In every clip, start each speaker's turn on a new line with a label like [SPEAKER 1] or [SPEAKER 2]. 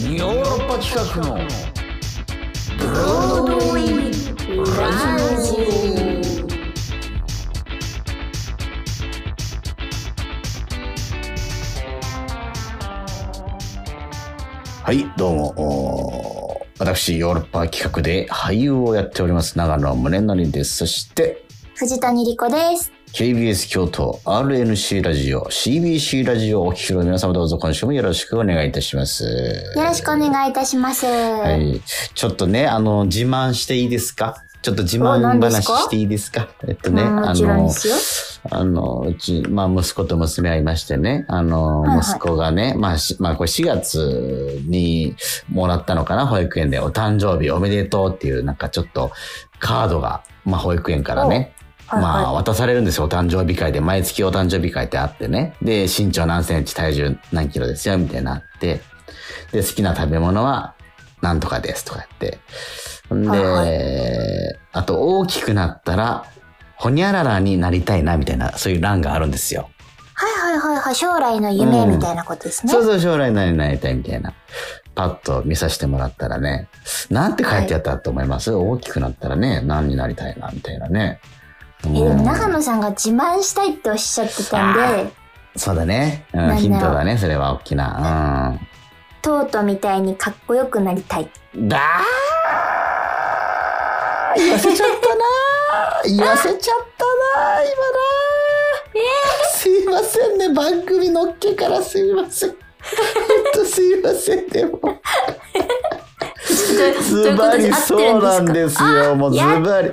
[SPEAKER 1] ヨーロッパ企画の
[SPEAKER 2] ブロードウェイラジ
[SPEAKER 1] はい、どうも、私、ヨーロッパ企画で俳優をやっております、長野宗則です。そして、
[SPEAKER 2] 藤谷莉子です。
[SPEAKER 1] KBS 京都 RNC ラジオ CBC ラジオをお聞きの皆様どうぞ今週もよろしくお願いいたします。
[SPEAKER 2] よろしくお願いいたします。
[SPEAKER 1] は
[SPEAKER 2] はい。
[SPEAKER 1] い。ちょっとね、あの、自慢していいですか？ちょっと自
[SPEAKER 2] お
[SPEAKER 1] 慢話していいですか？えっとね、あの。あの、うち、まあ、息子と娘がいましてね、あの、
[SPEAKER 2] はいはい
[SPEAKER 1] 息子がね、まあ、しまあ、これ4月にもらったのかな、保育園で、お誕生日おめでとうっていう、なんかちょっと、カードが、まあ、保育園からね、
[SPEAKER 2] はい
[SPEAKER 1] まあ、
[SPEAKER 2] は
[SPEAKER 1] 渡されるんですよ、お誕生日会で。毎月お誕生日会ってあってね。で、身長何センチ、体重何キロですよ、みたいなって。で、好きな食べ物は、なんとかです、とか言って。んで、
[SPEAKER 2] はい
[SPEAKER 1] あと、大きくなったら、ほにゃららになりたいな、みたいな、そういう欄があるんですよ。
[SPEAKER 2] はいはいはいはい。将来の夢みたいなことですね。
[SPEAKER 1] そうそう、将来何になりたいみたいな。パッと見させてもらったらね、なんて書いてあったと思います、大きくなったらね、何になりたいな、みたいなね。
[SPEAKER 2] え、で
[SPEAKER 1] うん
[SPEAKER 2] も長野さんが自慢したいっておっしゃってたんで、
[SPEAKER 1] そうだね。うん、ヒントだね、それは大きな。
[SPEAKER 2] トートみたいにかっこよくなりたい。
[SPEAKER 1] うん。だー言わせちゃったなー言わせちゃったなー今なーすいませんね、番組のっけからすいません。ほんとすいません、でも。ズバリそうなんですよ。もうズバリ。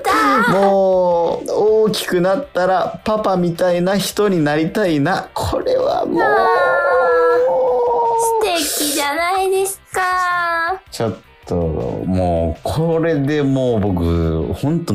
[SPEAKER 1] もう、大きくなったらパパみたいな人になりたいな。これはもう。
[SPEAKER 2] 素敵じゃないですか。
[SPEAKER 1] ちょっと、もう、これでもう僕、本当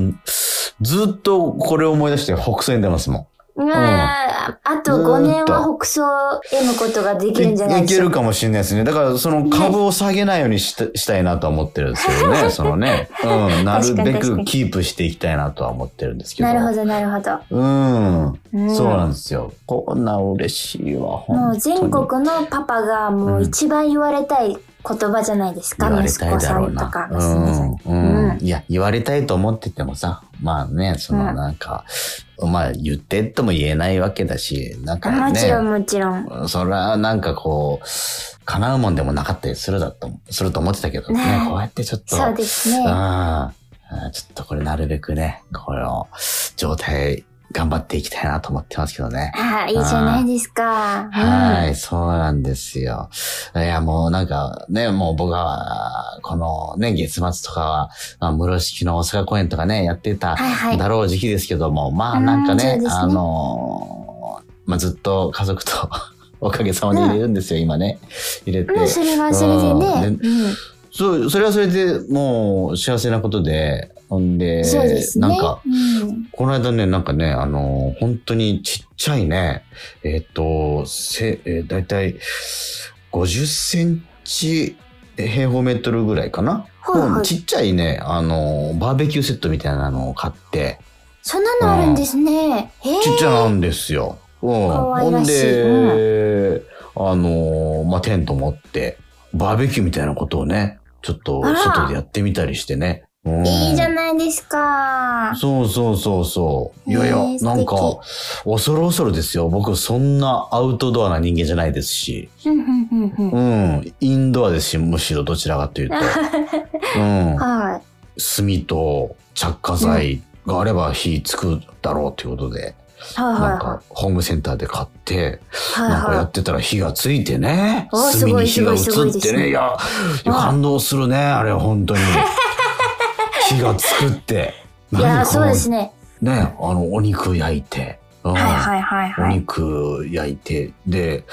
[SPEAKER 1] ずっとこれを思い出して北総に出ますもん。
[SPEAKER 2] うわああと5年は北総を得むことができるんじゃない
[SPEAKER 1] いけ
[SPEAKER 2] でしょうか。
[SPEAKER 1] るかもしれないですね。だから、その株を下げないようにした,、したいなとは思ってるんですけどね。そのね。うん。なるべくキープしていきたいなとは思ってるんですけど。
[SPEAKER 2] なるほど、なるほど。
[SPEAKER 1] うん。
[SPEAKER 2] うん
[SPEAKER 1] そうなんですよ。こんな嬉しいわ、
[SPEAKER 2] もう全国のパパがもう一番言われたい言葉じゃないですか、
[SPEAKER 1] 言われ
[SPEAKER 2] 息子さ
[SPEAKER 1] たいだろうん
[SPEAKER 2] とか
[SPEAKER 1] な。
[SPEAKER 2] 娘さん。
[SPEAKER 1] うん。
[SPEAKER 2] うん
[SPEAKER 1] いや、言われたいと思っててもさ、まあね、そのなんか、まあ言ってとも言えないわけだし、なんかね。
[SPEAKER 2] もちろんもちろん。
[SPEAKER 1] それはなんかこう、叶うもんでもなかったりするだと、すると思ってたけどね、
[SPEAKER 2] ね
[SPEAKER 1] こうやってちょっと、
[SPEAKER 2] そうですね。
[SPEAKER 1] ああちょっとこれなるべくね、この状態頑張っていきたいなと思ってますけどね。
[SPEAKER 2] ああ、いいじゃないですか。
[SPEAKER 1] はい、そうなんですよ。いや、もうなんかね、もう僕は、このね、月末とかは、まあ、室敷の大阪公演とかね、やってた
[SPEAKER 2] はいはい
[SPEAKER 1] だろう時期ですけども、まあなんかね、
[SPEAKER 2] ね
[SPEAKER 1] あのーまあずっと家族と おかげさまで入れるんですよ、今ね。入れて。
[SPEAKER 2] うん。それはそれでね。
[SPEAKER 1] うん
[SPEAKER 2] うん
[SPEAKER 1] そう、それはそれでもう幸せなことで、ほんで、
[SPEAKER 2] そうですね。
[SPEAKER 1] なんか、
[SPEAKER 2] うん
[SPEAKER 1] この間ね、なんかね、あの、本当にちっちゃいね、えっ、と、せ、えー、だいたい50センチ平方メートルぐらいかな？
[SPEAKER 2] はいはい
[SPEAKER 1] ちっちゃいね、あの、バーベキューセットみたいなのを買って、
[SPEAKER 2] そんなのあるんですね。へえ。
[SPEAKER 1] ちっちゃなんですよ。うん。ほん
[SPEAKER 2] らしい
[SPEAKER 1] で、あの、まあ、テント持って、バーベキューみたいなことをね、ちょっと外でやってみたりしてね。うん
[SPEAKER 2] いいじゃないですか。
[SPEAKER 1] そうそうそうそう。いやいや、なんか
[SPEAKER 2] 素、
[SPEAKER 1] 恐る恐るですよ。僕、そんなアウトドアな人間じゃないですし。
[SPEAKER 2] うん。
[SPEAKER 1] インドアですし、むしろどちらかというと。うん。
[SPEAKER 2] はい。
[SPEAKER 1] 炭と着火剤があれば火つくだろうということで、
[SPEAKER 2] はい
[SPEAKER 1] なん
[SPEAKER 2] は
[SPEAKER 1] か、ホームセンターで買って、
[SPEAKER 2] いはい。
[SPEAKER 1] なんかや
[SPEAKER 2] は
[SPEAKER 1] ってたら火がついてね。炭に火が移ってね。
[SPEAKER 2] い
[SPEAKER 1] や感動するね、あれ、本当に。火がつくって。
[SPEAKER 2] い。いや、そうですね。
[SPEAKER 1] ね、あの、お肉焼いて。うん
[SPEAKER 2] はいはいはい
[SPEAKER 1] お
[SPEAKER 2] はい。
[SPEAKER 1] 肉焼いて、で、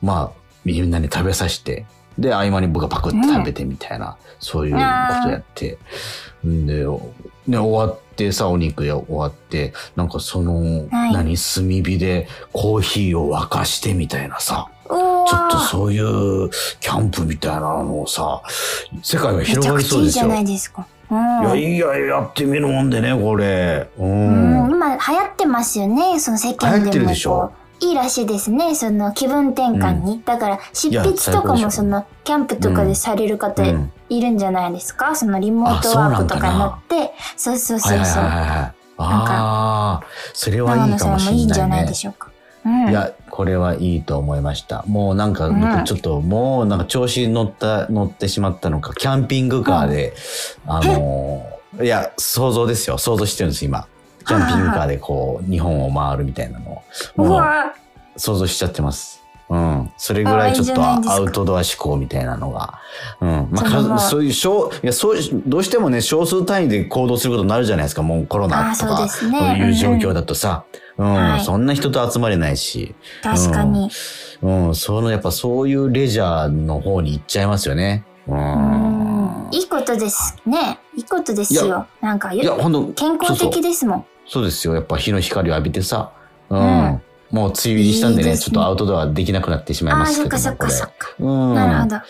[SPEAKER 1] まあ、みんなに食べさせて、で、合間に僕がパクって食べてみたいな、そういうことやって。んで、ね、終わってさ、お肉や終わって、なんかその、
[SPEAKER 2] はい
[SPEAKER 1] 何、炭火でコーヒーを沸かしてみたいなさ、ちょっとそういうキャンプみたいなのをさ、世界が
[SPEAKER 2] めち
[SPEAKER 1] 広
[SPEAKER 2] ゃくちゃいいじゃ
[SPEAKER 1] がりそうですよ。
[SPEAKER 2] ないですか。うん
[SPEAKER 1] いや、いいや、やってみるもんでね、これ。う。
[SPEAKER 2] うんん、今流行ってますよね、その世間でも
[SPEAKER 1] 流行ってるでしょ
[SPEAKER 2] いいらしいですね。その気分転換に。だから、執筆とかもその、キャンプとかでされる方
[SPEAKER 1] うん
[SPEAKER 2] いるんじゃないですか、そのリモートワークとかになって。そうそうそうそう。
[SPEAKER 1] はいはいはいはい。ああ、それはいいかもしれ
[SPEAKER 2] もいいんじゃ
[SPEAKER 1] なね
[SPEAKER 2] ないいで。しょうか。うん。
[SPEAKER 1] いや、これはいいと思いました。もうなんか、
[SPEAKER 2] うん
[SPEAKER 1] 僕ちょっと、もうなんか調子に乗った、乗ってしまったのか、キャンピングカーで、あのーいや、想像ですよ。想像してるんです、今。キャンピングカーでこう、日本を回るみたいなのを。もう、想像しちゃってます。うん。それぐらいちょっとアウトドア志向みたいなのが。うん。まあ、
[SPEAKER 2] そ
[SPEAKER 1] ういう少、いや、そう、どうしてもね、少数単位で行動することになるじゃないですか。もうコロナと
[SPEAKER 2] あーそう
[SPEAKER 1] か、
[SPEAKER 2] ですね
[SPEAKER 1] そういう状況だとさ。うん、
[SPEAKER 2] はい
[SPEAKER 1] そんな人と集まれないし。
[SPEAKER 2] 確かに。
[SPEAKER 1] うん、その、やっぱそういうレジャーの方に行っちゃいますよね。う。
[SPEAKER 2] うんん。いいことですね。いいことです
[SPEAKER 1] い
[SPEAKER 2] よ。なんか、
[SPEAKER 1] いや、ほんと、
[SPEAKER 2] 健康的ですもん。
[SPEAKER 1] そうですよ。やっぱ日の光を浴びてさ。うん。
[SPEAKER 2] うん
[SPEAKER 1] もう梅雨入りしたんでね
[SPEAKER 2] いいですね
[SPEAKER 1] ちょっとアウトドアできなくなってしまいますけども。
[SPEAKER 2] そっかそっかそっか。
[SPEAKER 1] うん。
[SPEAKER 2] なるほど。梅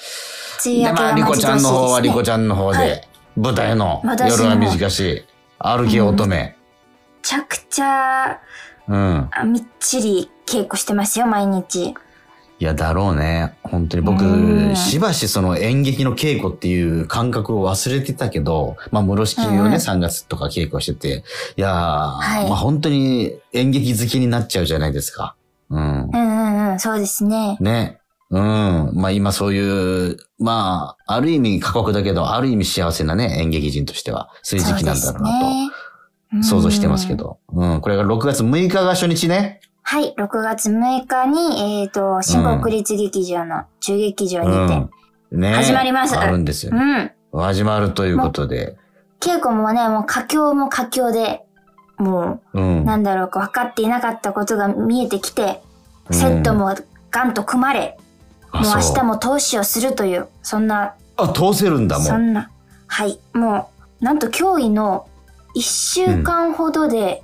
[SPEAKER 2] 雨
[SPEAKER 1] で、まあ、
[SPEAKER 2] 明けが
[SPEAKER 1] リコちゃんの方はリコ
[SPEAKER 2] ゃ
[SPEAKER 1] ちゃんの方で、
[SPEAKER 2] はい
[SPEAKER 1] 舞台
[SPEAKER 2] の
[SPEAKER 1] 夜は短し、歩き乙女。
[SPEAKER 2] めちゃくちゃ、
[SPEAKER 1] うん。
[SPEAKER 2] あみっちり稽古してますよ、毎日。
[SPEAKER 1] いや、だろうね。本当に僕
[SPEAKER 2] う、ん
[SPEAKER 1] しばしその演劇の稽古っていう感覚を忘れてたけど、まあ、室敷をね、
[SPEAKER 2] うんうん
[SPEAKER 1] 3月とか稽古してて、いやー、
[SPEAKER 2] はい
[SPEAKER 1] まあ本当に演劇好きになっちゃうじゃないですか。うん
[SPEAKER 2] う。んうんうん、そうですね。
[SPEAKER 1] ね。うん。まあ今そういう、まあ、ある意味過酷だけど、ある意味幸せなね、演劇人としては、そういう時期なんだろうなと、
[SPEAKER 2] と
[SPEAKER 1] 想像してますけ。ど。うん。これが6月6日が初日ね。
[SPEAKER 2] はい、6月6日に、えっ、と、新国立劇場の中劇場
[SPEAKER 1] う
[SPEAKER 2] にて、
[SPEAKER 1] ん。ね。
[SPEAKER 2] 始まります
[SPEAKER 1] あるんですよ
[SPEAKER 2] う
[SPEAKER 1] ね。
[SPEAKER 2] ん。
[SPEAKER 1] 始まるということで。
[SPEAKER 2] 稽古もね、もう佳境も佳境で、も
[SPEAKER 1] うん
[SPEAKER 2] う、。なんだろうか、分かっていなかったことが見えてきて、セットもガンと組まれ、
[SPEAKER 1] あ
[SPEAKER 2] もう明日も投資をするという、そんな、
[SPEAKER 1] あ、通せるんだもん。
[SPEAKER 2] そんな、はい、もう、なんと競技の1週間ほどで、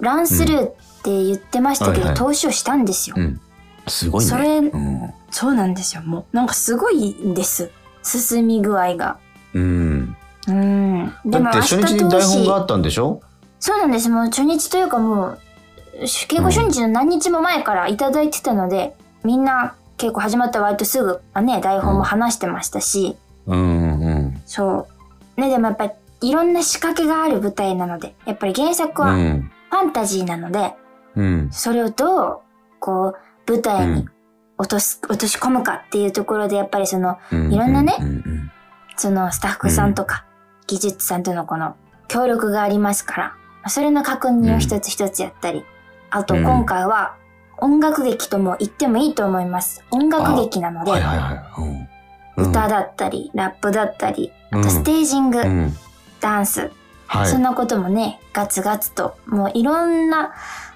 [SPEAKER 2] ランスルーって言ってましたけど、
[SPEAKER 1] はいはい
[SPEAKER 2] 投資をしたんですよ。
[SPEAKER 1] うん。すごいね。
[SPEAKER 2] それ
[SPEAKER 1] うん。
[SPEAKER 2] そうなんですよ。もう、なんかすごいんです。進み具合が。
[SPEAKER 1] うん。
[SPEAKER 2] うん。でも
[SPEAKER 1] だって初日に台本があったんでしょ？
[SPEAKER 2] そうなんです。もう初日というかもう、稽古初日の何日も前からいただいてたので、みんな稽古始まった割とすぐ、あね、台本も話してましたし、
[SPEAKER 1] うんうん
[SPEAKER 2] そう。ね、でもやっぱりいろんな仕掛けがある舞台なので、やっぱり原作は
[SPEAKER 1] ん。
[SPEAKER 2] ファンタジーなので、
[SPEAKER 1] うん。
[SPEAKER 2] それをどう、こう、舞台に
[SPEAKER 1] うん。
[SPEAKER 2] 落とす、落とし込むかっていうところで、やっぱりその、
[SPEAKER 1] うん。
[SPEAKER 2] いろんなねそのスタッフさんとか、技術さんとのこの協力がありますから、それの確認を一つ一つやったり、あと
[SPEAKER 1] うん。
[SPEAKER 2] 今回は音楽劇とも言ってもいいと思います。音楽劇なので、歌だったり、ラップだったり、あ
[SPEAKER 1] うん。
[SPEAKER 2] とステージング、
[SPEAKER 1] うん。
[SPEAKER 2] ダンス、
[SPEAKER 1] はい。
[SPEAKER 2] そんなこともね、ガツガツと、もういろんな、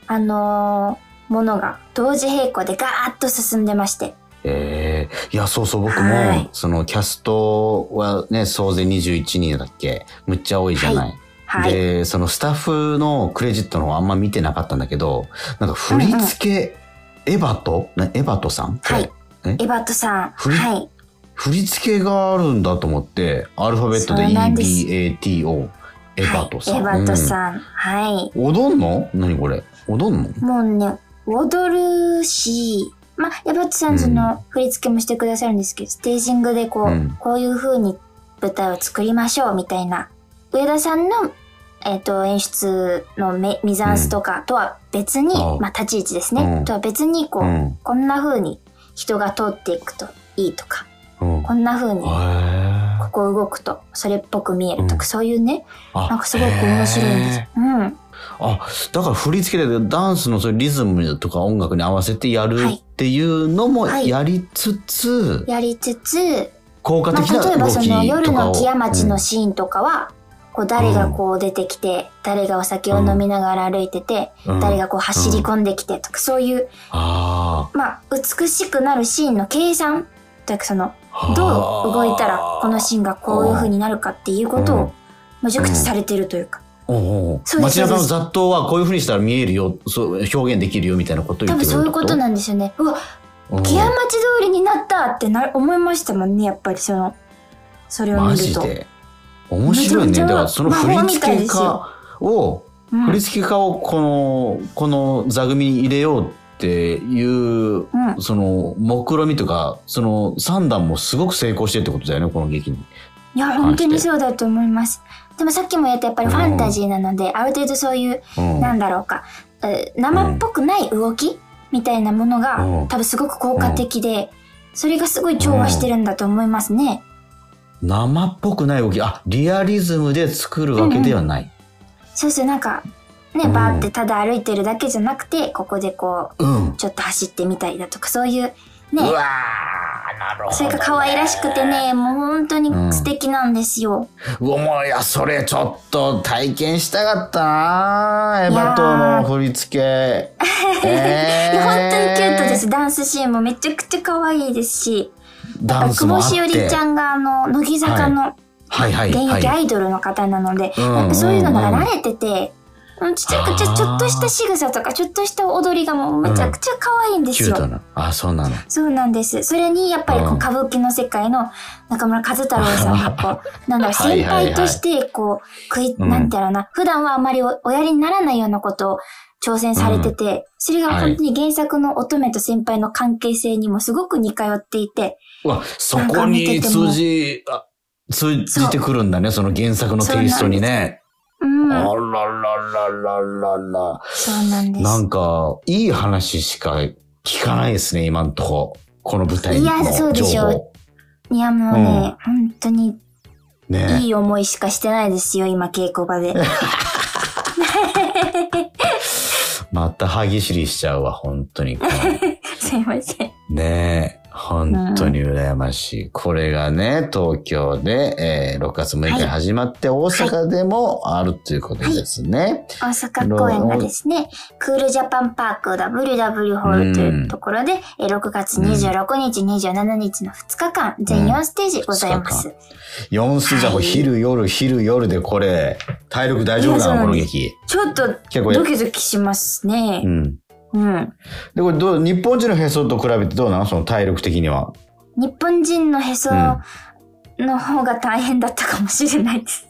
[SPEAKER 2] あのーものが同時並行でガーッと進んでまして、
[SPEAKER 1] ええいや、そうそう、僕
[SPEAKER 2] はい。
[SPEAKER 1] も、そのキャストはね、総勢21人だっけ？むっちゃ多いじゃない。
[SPEAKER 2] はい。
[SPEAKER 1] で、そのスタッフのクレジットの方あんま見てなかったんだけど、なんか振り付け、エヴァト？なエヴァトさん？これ？
[SPEAKER 2] はい。エバットさん、はい。
[SPEAKER 1] 振り付けがあるんだと思って、アルファベットで EBATO、エヴァトさん。
[SPEAKER 2] はい、エバット
[SPEAKER 1] ん。
[SPEAKER 2] さん、はい。
[SPEAKER 1] 踊んの？何これ？踊んの？
[SPEAKER 2] もうね、踊るし、まあ、ヤバさんその、振り付けもしてくださるんですけど、ステージングでこう、
[SPEAKER 1] うん。
[SPEAKER 2] こういう風に舞台を作りましょうみたいな、上田さんの、えっ、と、演出のメミザンスとかとは別に、
[SPEAKER 1] ああ
[SPEAKER 2] まあ、立ち位置ですね、
[SPEAKER 1] うん。
[SPEAKER 2] とは別に、こう、
[SPEAKER 1] うん。
[SPEAKER 2] こんな風に人が通っていくといいとか、
[SPEAKER 1] うん。
[SPEAKER 2] こんな風にこ
[SPEAKER 1] へ
[SPEAKER 2] こ動くとそれっぽく見えるとか、
[SPEAKER 1] うん。
[SPEAKER 2] そういうね、
[SPEAKER 1] ー
[SPEAKER 2] なんかすごく面白いんです。
[SPEAKER 1] へ。
[SPEAKER 2] うん。
[SPEAKER 1] ーあ、だから振り付けでダンスのそういうリズムとか音楽に合わせてやる
[SPEAKER 2] はい。
[SPEAKER 1] っていうのも
[SPEAKER 2] はい。
[SPEAKER 1] やりつつ、
[SPEAKER 2] やりつつ、
[SPEAKER 1] 効果
[SPEAKER 2] まあ、
[SPEAKER 1] 的な動きとかを、
[SPEAKER 2] 例えばその夜の木屋町
[SPEAKER 1] うん
[SPEAKER 2] のシーンとかは、こう誰がこう出てきて、誰がお酒を飲みながら歩いてて、
[SPEAKER 1] うん。
[SPEAKER 2] 誰がこう走り込んできてとか、そういう、
[SPEAKER 1] あ
[SPEAKER 2] まあ、美しくなるシーンの計算というかその、
[SPEAKER 1] あ。
[SPEAKER 2] どう動いたらこのシーンがこういう風になるかっていうこと
[SPEAKER 1] うん。
[SPEAKER 2] を、もう熟知されてるというか、
[SPEAKER 1] おうおう。街中の雑踏はこういう風にしたら見えるよ、そう表現できるよみたいなことを言
[SPEAKER 2] 多分
[SPEAKER 1] ってくれる
[SPEAKER 2] そういうことなんですよね。うわ、木屋町通りになったってな思いましたもんね、やっぱりその、それを
[SPEAKER 1] マ
[SPEAKER 2] 見ると。
[SPEAKER 1] ジで？面白いね。だからその振り付け家を、
[SPEAKER 2] うん。
[SPEAKER 1] 振り付け家をこの、この座組に入れようっっていう、
[SPEAKER 2] うん。
[SPEAKER 1] その、目論みとか、その、三段もすごく成功してるってことだよね、この劇に。
[SPEAKER 2] いや、本当にそうだと思います。でもさっきも言ったやっぱりファンタジーなので、ある程度そういう、
[SPEAKER 1] うん。
[SPEAKER 2] なんだろうか、えー生っぽくない動きみたいなものが、
[SPEAKER 1] うん
[SPEAKER 2] 多分すごく効果的で、それがすごい調和してるんだと思いますね。
[SPEAKER 1] 生っぽくない動き、あ、リアリズムで作るわけではない。
[SPEAKER 2] そうそう、なんか、ね、
[SPEAKER 1] うん
[SPEAKER 2] バーってただ歩いてるだけじゃなくて、ここでこ
[SPEAKER 1] うん。
[SPEAKER 2] う、ちょっと走ってみたりだとか、そういう、ね、
[SPEAKER 1] うわ。
[SPEAKER 2] それが可愛らしくて。ね、もう本当に素敵なんですよ。
[SPEAKER 1] うわ、もう、いや、それちょっと体験したかったなエバトの振り付け。え
[SPEAKER 2] いや、本当にキュートです。ダンスシーンもめちゃくちゃ可愛いですし、
[SPEAKER 1] ダンス
[SPEAKER 2] 久保
[SPEAKER 1] もあって。
[SPEAKER 2] しおりちゃんがあの、乃木坂の
[SPEAKER 1] はいはい
[SPEAKER 2] 現
[SPEAKER 1] はい。
[SPEAKER 2] 役アイドルの方なので、
[SPEAKER 1] うん
[SPEAKER 2] やっぱそういうのが慣れてて、うんちょちょちょっとした仕草とか、ちょっとした踊りがもうめちゃくちゃ可愛いんですよ。
[SPEAKER 1] キュートな。あ、そうなの。
[SPEAKER 2] そうなんです。それに、やっぱりこ
[SPEAKER 1] う
[SPEAKER 2] うん歌舞伎の世界の中村和太郎さんがこう、なんだろう、先輩として、こう、食い、
[SPEAKER 1] うん
[SPEAKER 2] なんてやろうな、普段はあまりおおやりにならないようなことを挑戦されてて、それが本当に原作の乙女と先輩の関係性にもすごく似通っていて、
[SPEAKER 1] うわ、そこに通じ、あ通じてくるんだね、その原作のテイストにね。
[SPEAKER 2] うん、
[SPEAKER 1] あらららららら。
[SPEAKER 2] そうなんです。
[SPEAKER 1] なんか、いい話しか聞かないですね、今んとこ。この舞台の
[SPEAKER 2] いやそうで
[SPEAKER 1] 情
[SPEAKER 2] しょ
[SPEAKER 1] 報。
[SPEAKER 2] いや、もうね、本当に
[SPEAKER 1] ね
[SPEAKER 2] いい思いしかしてないですよ、今、稽古場で。
[SPEAKER 1] また歯ぎしりしちゃうわ、本当に。
[SPEAKER 2] すいません。
[SPEAKER 1] ねえ、本当に羨ましい。これがね、東京で、えー6月6日に始まって、大阪でもあるということですね。
[SPEAKER 2] 大阪公演がですね、クールジャパンパーク WW ホールというところで、えー6月26日、27日の2日間、全4ステージございます。
[SPEAKER 1] 4ステージはもう昼、夜、昼、夜でこれ、体力大丈夫なのこの劇。
[SPEAKER 2] ちょっとドキドキしますね
[SPEAKER 1] う。ん。
[SPEAKER 2] うん。
[SPEAKER 1] で、これどう、日本人のへそと比べてどうなの？その体力的には。
[SPEAKER 2] 日本人のへそ
[SPEAKER 1] うん
[SPEAKER 2] の方が大変だったかもしれないです。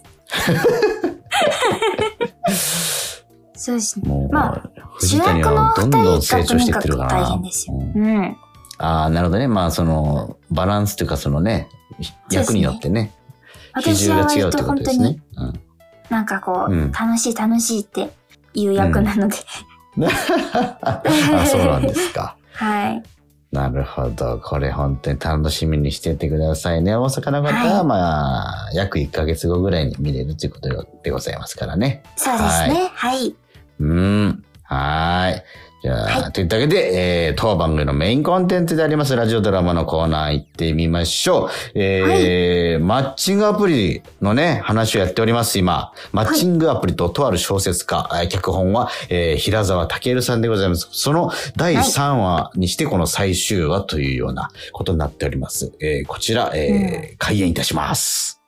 [SPEAKER 2] そうですね。まあ
[SPEAKER 1] 藤谷はどんどん成長していってるからな。
[SPEAKER 2] 大変ですよ。
[SPEAKER 1] うん
[SPEAKER 2] うん。
[SPEAKER 1] ああ、なるほどね。まあ、その、バランスというか、そのね、役によってね、比
[SPEAKER 2] 私は
[SPEAKER 1] 重が違う
[SPEAKER 2] 割と
[SPEAKER 1] ってこ
[SPEAKER 2] 本当に
[SPEAKER 1] とですね。うん
[SPEAKER 2] なんかこう、
[SPEAKER 1] うん
[SPEAKER 2] 楽しい楽しいっていう役なので、
[SPEAKER 1] あ、そうなんですか。
[SPEAKER 2] はい。
[SPEAKER 1] なるほど。これ本当に楽しみにしててくださいね。大阪の方は、
[SPEAKER 2] はい
[SPEAKER 1] まあ、約1ヶ月後ぐらいに見れるということでございますからね。
[SPEAKER 2] そうですね。はい。
[SPEAKER 1] うん。はーい。じゃあ、
[SPEAKER 2] は
[SPEAKER 1] といったわけで、えー、当番組のメインコンテンツでありますラジオドラマのコーナー行ってみましょう。えーマッチングアプリのね、話をやっております、今。マッチングアプリととある小説家、えー脚本は、えー平沢健さんでございます。その第3話にしてこの最終話というようなことになっております。えーこちら、えー開演いたします。